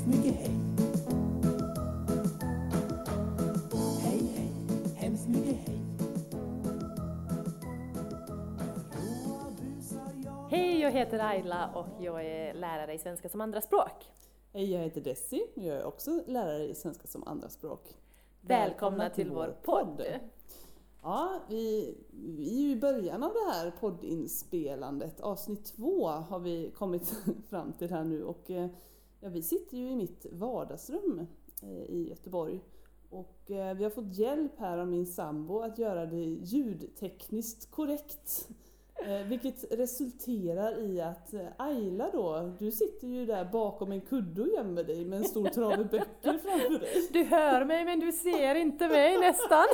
hemskt mycket hej. Hej, hej, hemskt mycket hej. Hej, jag heter Ayla och jag är lärare i svenska som andraspråk. Hej, jag heter Desi och jag är också lärare i svenska som andraspråk. Välkomna till vår podd. Ja, vi, vi är ju i början av det här poddinspelandet. Avsnitt två har vi kommit fram till här nu och eh, ja, vi sitter ju i mitt vardagsrum eh, i Göteborg. Och eh, vi har fått hjälp här av min sambo att göra det ljudtekniskt korrekt. Eh, vilket resulterar i att Ayla då, du sitter ju där bakom en kudde och gömmer dig med en stor trave böcker framför dig. Du hör mig men du ser inte mig nästan.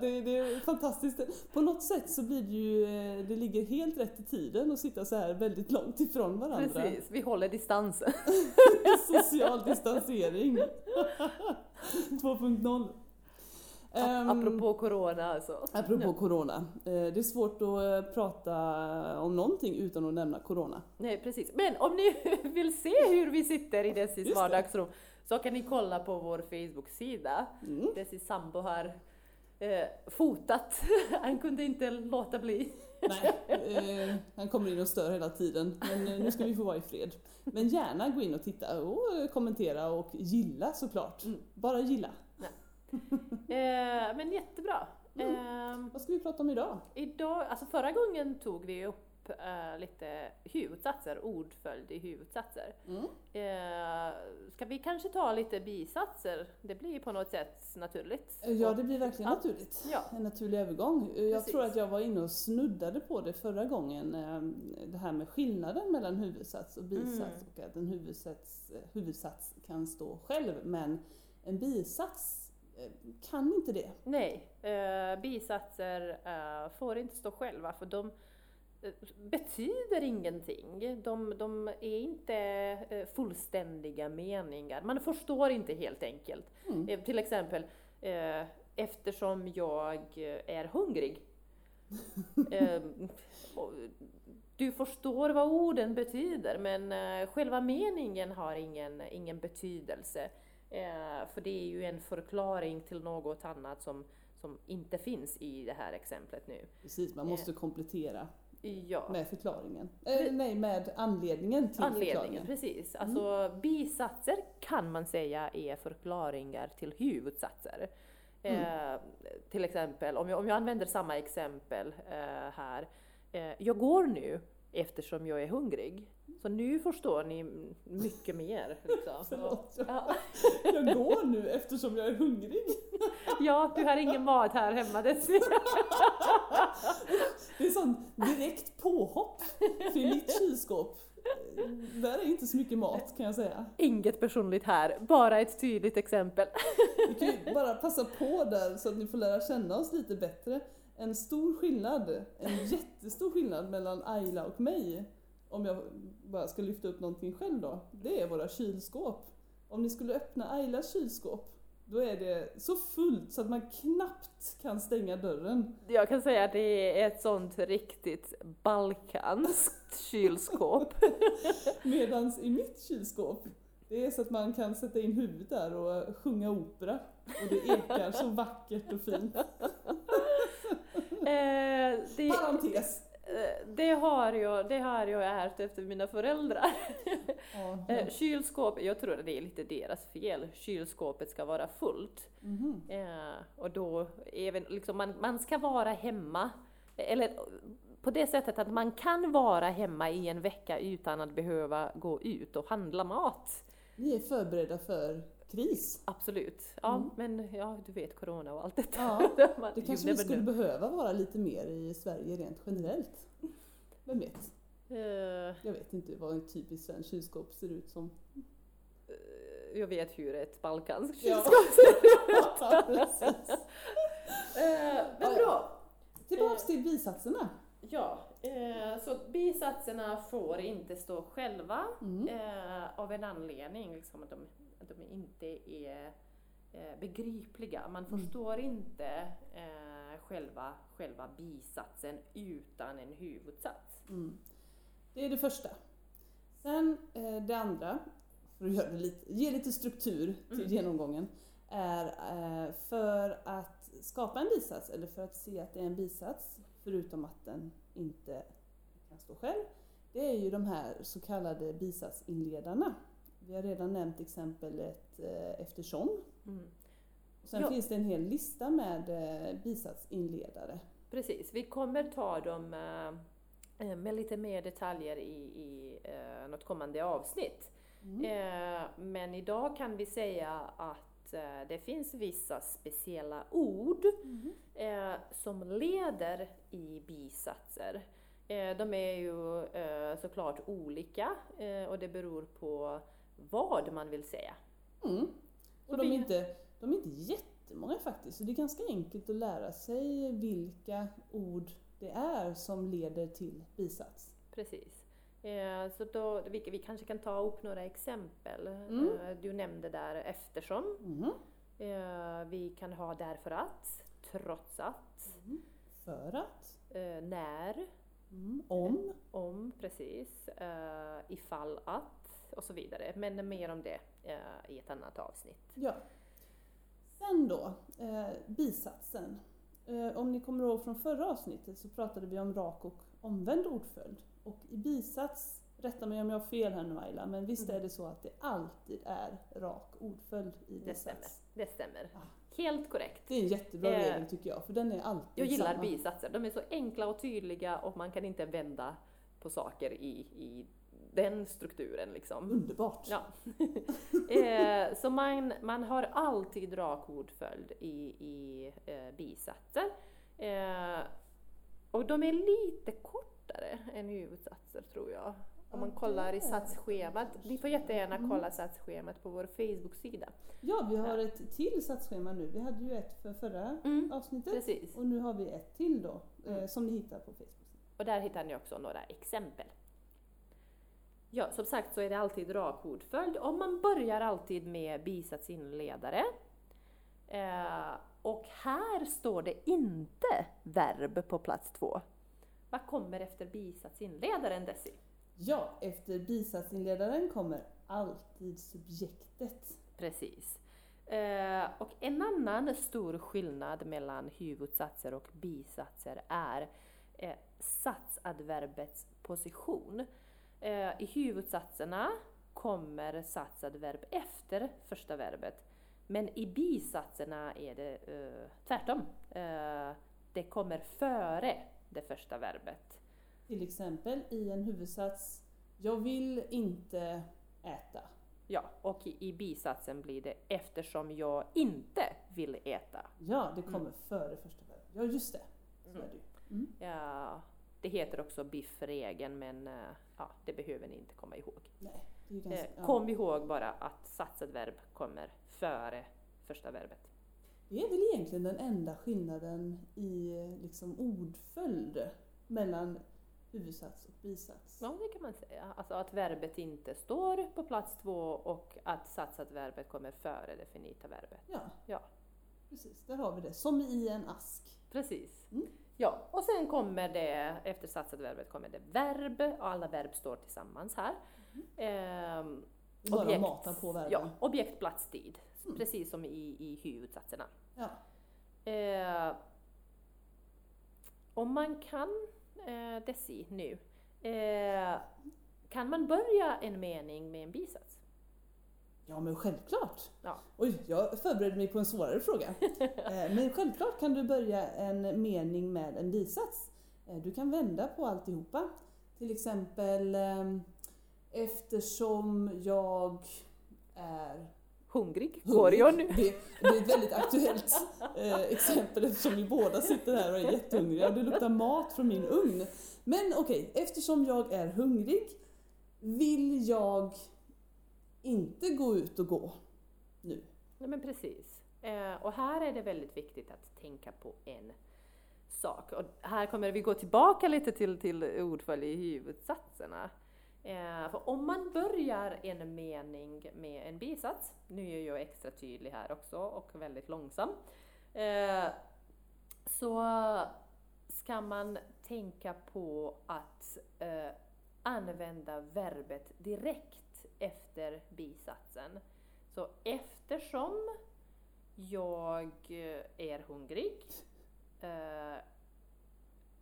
Det, det är fantastiskt. På något sätt så blir det ju, eh, det ligger helt rätt i tiden att sitta så här väldigt långt ifrån varandra. Precis, vi håller distansen. Social distansering. 2.0. Ehm, Apropå corona alltså. apropå corona. Eh, Det är svårt att eh, prata om någonting utan att nämna corona. Nej precis, men om ni vill se hur vi sitter i Dessis vardagsrum så kan ni kolla på vår Facebook-sida. Mm. Dessis sambo har eh, fotat, han kunde inte låta bli. Nej, eh, han kommer in och stör hela tiden. Men eh, nu ska vi få vara i fred. Men gärna gå in och titta och eh, kommentera och gilla såklart. Mm. Bara gilla. Eh, men jättebra. Mm. Vad ska vi prata om idag? Idag, alltså förra gången tog vi upp eh, lite huvudsatser, ordföljd i huvudsatser. Mm. Eh, ska vi kanske ta lite bisatser? Det blir på något sätt naturligt. Ja, det blir verkligen Ja. naturligt. Ja. En naturlig övergång. Jag Precis. tror att jag var inne och snuddade på det förra gången. eh, Det här med skillnaden mellan huvudsats och bisats Mm. och att en huvudsats, eh, huvudsats kan stå själv men en bisats eh, kan inte det. Nej, eh, bisatser eh, får inte stå själva för de eh, betyder ingenting. De, de är inte eh, fullständiga meningar. Man förstår inte helt enkelt. Mm. Eh, till exempel, eh, eftersom jag är hungrig. Du förstår vad orden betyder men själva meningen har ingen, ingen betydelse. För det är ju en förklaring till något annat som, som inte finns i det här exemplet nu. Precis, man måste komplettera Ja. med förklaringen. Eh, nej, med anledningen till Anledningen, förklaringen. precis. Alltså bisatser kan man säga är förklaringar till huvudsatser. Eh, till exempel, om jag, om jag använder samma exempel eh, här. Eh, jag går nu eftersom jag är hungrig. Så nu förstår ni mycket mer. Liksom. Förlåt, jag, Ja. jag går nu eftersom jag är hungrig. ja, du har ingen mat här hemma Desi. Det är sånt direkt påhopp. I mitt kylskåp, där är inte så mycket mat kan jag säga. Inget personligt här, bara ett tydligt exempel. Vi kan ju bara passa på där så att ni får lära känna oss lite bättre. En stor skillnad, en jättestor skillnad mellan Ayla och mig, om jag bara ska lyfta upp någonting själv då, det är våra kylskåp. Om ni skulle öppna Aylas kylskåp, då är det så fullt så att man knappt kan stänga dörren. Jag kan säga att det är ett sånt riktigt balkanskt kylskåp. Medans i mitt kylskåp, det är så att man kan sätta in huvudet där och sjunga opera. Och det ekar så vackert och fint. Eh, det, Parentes! eh, det, har jag, det har jag ärvt efter mina föräldrar. Eh, kylskåp, jag tror att det är lite deras fel. Kylskåpet ska vara fullt. Eh, och då, även, liksom, man, man ska vara hemma. Eller på det sättet att man kan vara hemma i en vecka utan att behöva gå ut och handla mat. Ni är förberedda för kris. Absolut. Ja, Mm. men ja, du vet corona och allt detta. Ja, Man- Det kanske vi skulle behöva vara lite mer i Sverige rent generellt. Vem vet? Eh, Jag vet inte vad en typisk svensk kylskåp ser ut som. eh, jag vet hur ett balkanskt Ja. kylskåp ser ut. Ja, precis. Eh, Ja, Men ja. bra. Tillbaks till bisatserna. Ja, eh, så bisatserna får inte stå själva Mm. eh, av en anledning, liksom att de, de inte är eh, begripliga. Man Mm. förstår inte eh, själva, själva bisatsen utan en huvudsats. Mm. Det är det första. Sen eh, det andra, för att lite, ge lite struktur till Mm. genomgången, är eh, för att skapa en bisats eller för att se att det är en bisats, förutom att den inte kan stå själv, det är ju de här så kallade bisatsinledarna. Vi har redan nämnt exemplet eh, eftersom. Mm. Sen Ja. finns det en hel lista med eh, bisatsinledare. Precis, vi kommer ta dem eh, med lite mer detaljer i, i något kommande avsnitt. Mm. Men idag kan vi säga att det finns vissa speciella ord eh, som leder i bisatser. De är ju såklart olika och det beror på vad man vill säga. Mm. Och de är, inte, de är inte jättemånga faktiskt, så det är ganska enkelt att lära sig vilka ord det är som leder till bisats. Precis. Eh, så då, vi, vi kanske kan ta upp några exempel. Mm. Eh, du nämnde där eftersom. Mhm. Eh, vi kan ha därför att, trots att, För att, när, mm. om, om, precis, ifall att och så vidare. Men mer om det eh, i ett annat avsnitt. ja. Sen då, eh, bisatsen. Eh, om ni kommer ihåg från förra avsnittet så pratade vi om rak och omvänd ordföljd. Och i bisats, rätta mig om jag har fel här nu Ayla, men visst Mm. är det så att det alltid är rak ordföljd i Det stämmer. bisats? Det stämmer. Ah. Helt korrekt. Det är en jättebra Eh, regel tycker jag, för den är alltid Jag gillar samma. bisatser. De är så enkla och tydliga och man kan inte vända på saker i, i den strukturen liksom. Underbart! Ja. eh, så man, man har alltid rak ordföljd i, i eh, bisatser. Eh, och de är lite kortare än huvudsatser tror jag. Om man kollar i satsschemat. Ni får jättegärna Mm. kolla satsschemat på vår Facebook-sida. Ja, vi har ett till satsschema nu. Vi hade ju ett för förra Mm, avsnittet precis. och nu har vi ett till då, eh, Mm. som ni hittar på Facebook. Och där hittar ni också några exempel. Ja, som sagt så är det alltid rak ordföljd och man börjar alltid med bisatsinledare. Eh, och här står det inte verb på plats två. Vad kommer efter bisatsinledaren Desi? Ja, efter bisatsinledaren kommer alltid subjektet. Precis. Eh, och en annan stor skillnad mellan huvudsatser och bisatser är eh, satsadverbets position. Eh, I huvudsatserna kommer satsadverb efter första verbet. Men i bisatserna är det eh, tvärtom. Eh, det kommer före det första verbet. Till exempel i en huvudsats, jag vill inte äta. Ja, och i, i bisatsen blir det eftersom jag inte vill äta. Ja, det kommer Mm. före första verbet. Ja, just det. Så Mm. är det ju. Mm. Ja, det heter också biffregeln men eh, ja, det behöver ni inte komma ihåg. Nej, ganska, Eh, ja. kom ihåg bara att satsat verb kommer före första verbet. Det är väl egentligen den enda skillnaden i liksom ordföljd mellan huvudsats och bisats. Ja, det kan man säga. Alltså att verbet inte står på plats två och att satsat verbet kommer före det finita verbet. Ja. Ja. Precis, där har vi det. Som i en ask. Precis. Mm. Ja, och sen kommer det, efter satsat verbet kommer det verb, och alla verb står tillsammans här. Ehm, Bara Objekt. mata på verben. Ja, objekt, plats, tid. Mm. Precis som i, i huvudsatserna. Ja. Eh, om man kan eh, desi nu, eh, kan man börja en mening med en bisats? Ja men självklart! Ja. Oj, jag förberedde mig på en svårare fråga. Eh, men självklart kan du börja en mening med en bisats. Eh, Du kan vända på alltihopa. Till exempel ehm, Eftersom jag är Hungrig? Går jag nu? Det, det är ett väldigt aktuellt eh, exempel eftersom vi båda sitter här och är jättehungriga och det luktar mat från min ugn. Men okej, eftersom jag är hungrig vill jag inte gå ut och gå nu. Nej, men precis. Eh, och här är det väldigt viktigt att tänka på en sak. Och här kommer vi gå tillbaka lite till, till ordföljd i huvudsatserna. Eh, för om man börjar en mening med en bisats, nu är jag extra tydlig här också och väldigt långsam, eh, så ska man tänka på att använda verbet direkt efter bisatsen. Så eftersom jag är hungrig eh,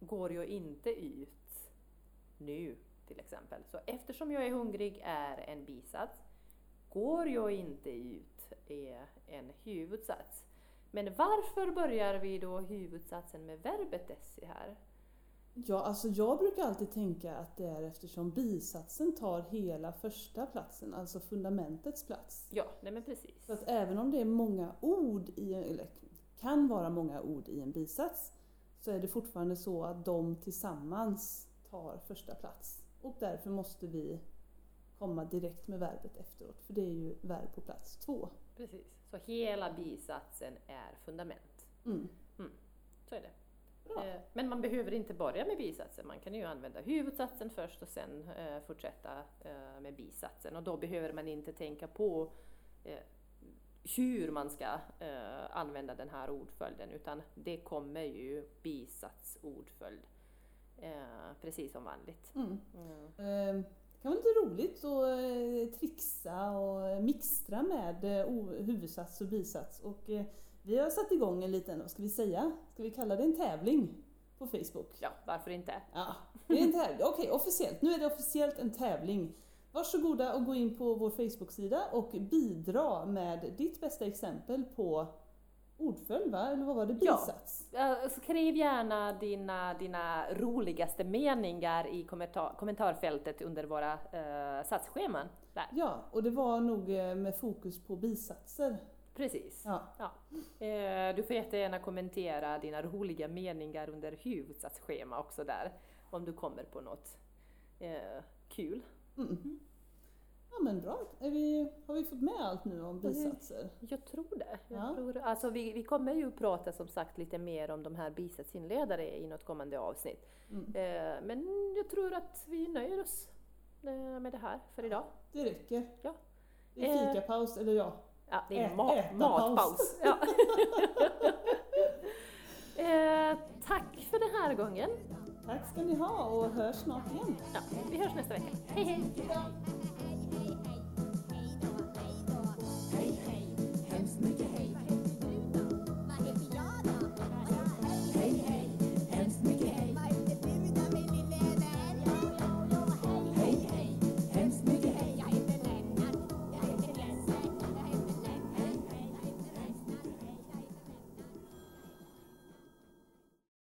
går jag inte ut nu till exempel. Så eftersom jag är hungrig är en bisats. Går jag inte ut är en huvudsats. Men varför börjar vi då huvudsatsen med verbet essi här? Ja, alltså jag brukar alltid tänka att det är eftersom bisatsen tar hela första platsen, alltså fundamentets plats. Ja, nej men precis. Så att även om det är många ord i, eller kan vara många ord i en bisats, så är det fortfarande så att de tillsammans tar första plats. Och därför måste vi komma direkt med verbet efteråt, för det är ju verb på plats två. Precis. Så hela bisatsen är fundament. Mm. Så är det. Bra. Eh, Men man behöver inte börja med bisatsen, man kan ju använda huvudsatsen först och sen eh, fortsätta eh, med bisatsen. Och då behöver man inte tänka på hur man ska använda den här ordföljden, utan det kommer ju bisatsordföljd precis som vanligt. Mm. Mm. Eh, Det kan vara lite roligt att trixa och mixtra med huvudsats och bisats. Och vi har satt igång en liten, vad ska vi säga? Ska vi kalla det en tävling på Facebook? Ja, varför inte? Ja, det är en tävling. Okej, officiellt. Nu är det officiellt en tävling. Varsågoda och gå in på vår Facebook-sida och bidra med ditt bästa exempel på ordföljd, va? Eller vad var det? Ja. Bisats? Eh, Skriv gärna dina, dina roligaste meningar i kommentar, kommentarfältet under våra eh, satsscheman. Där. Ja, och det var nog eh, med fokus på bisatser. Precis. Ja. Eh, du får jättegärna kommentera dina roliga meningar under huvudsatsschema också där, om du kommer på något eh, kul. Mm. Ja men bra. Vi, har vi fått med allt nu om bisatser? Jag tror det. Jag Ja. tror, alltså vi, vi kommer ju prata som sagt lite mer om de här bisatsinledare i något kommande avsnitt. Mm. Eh, men jag tror att vi nöjer oss med det här för idag. Det räcker. Ja. Det är fikapaus, eller ja. Ja, det är Ä- mat, äta matpaus. Ja. eh, tack för den här gången. Tack ska ni ha och hörs snart igen. Ja, vi hörs nästa vecka. Hej hej!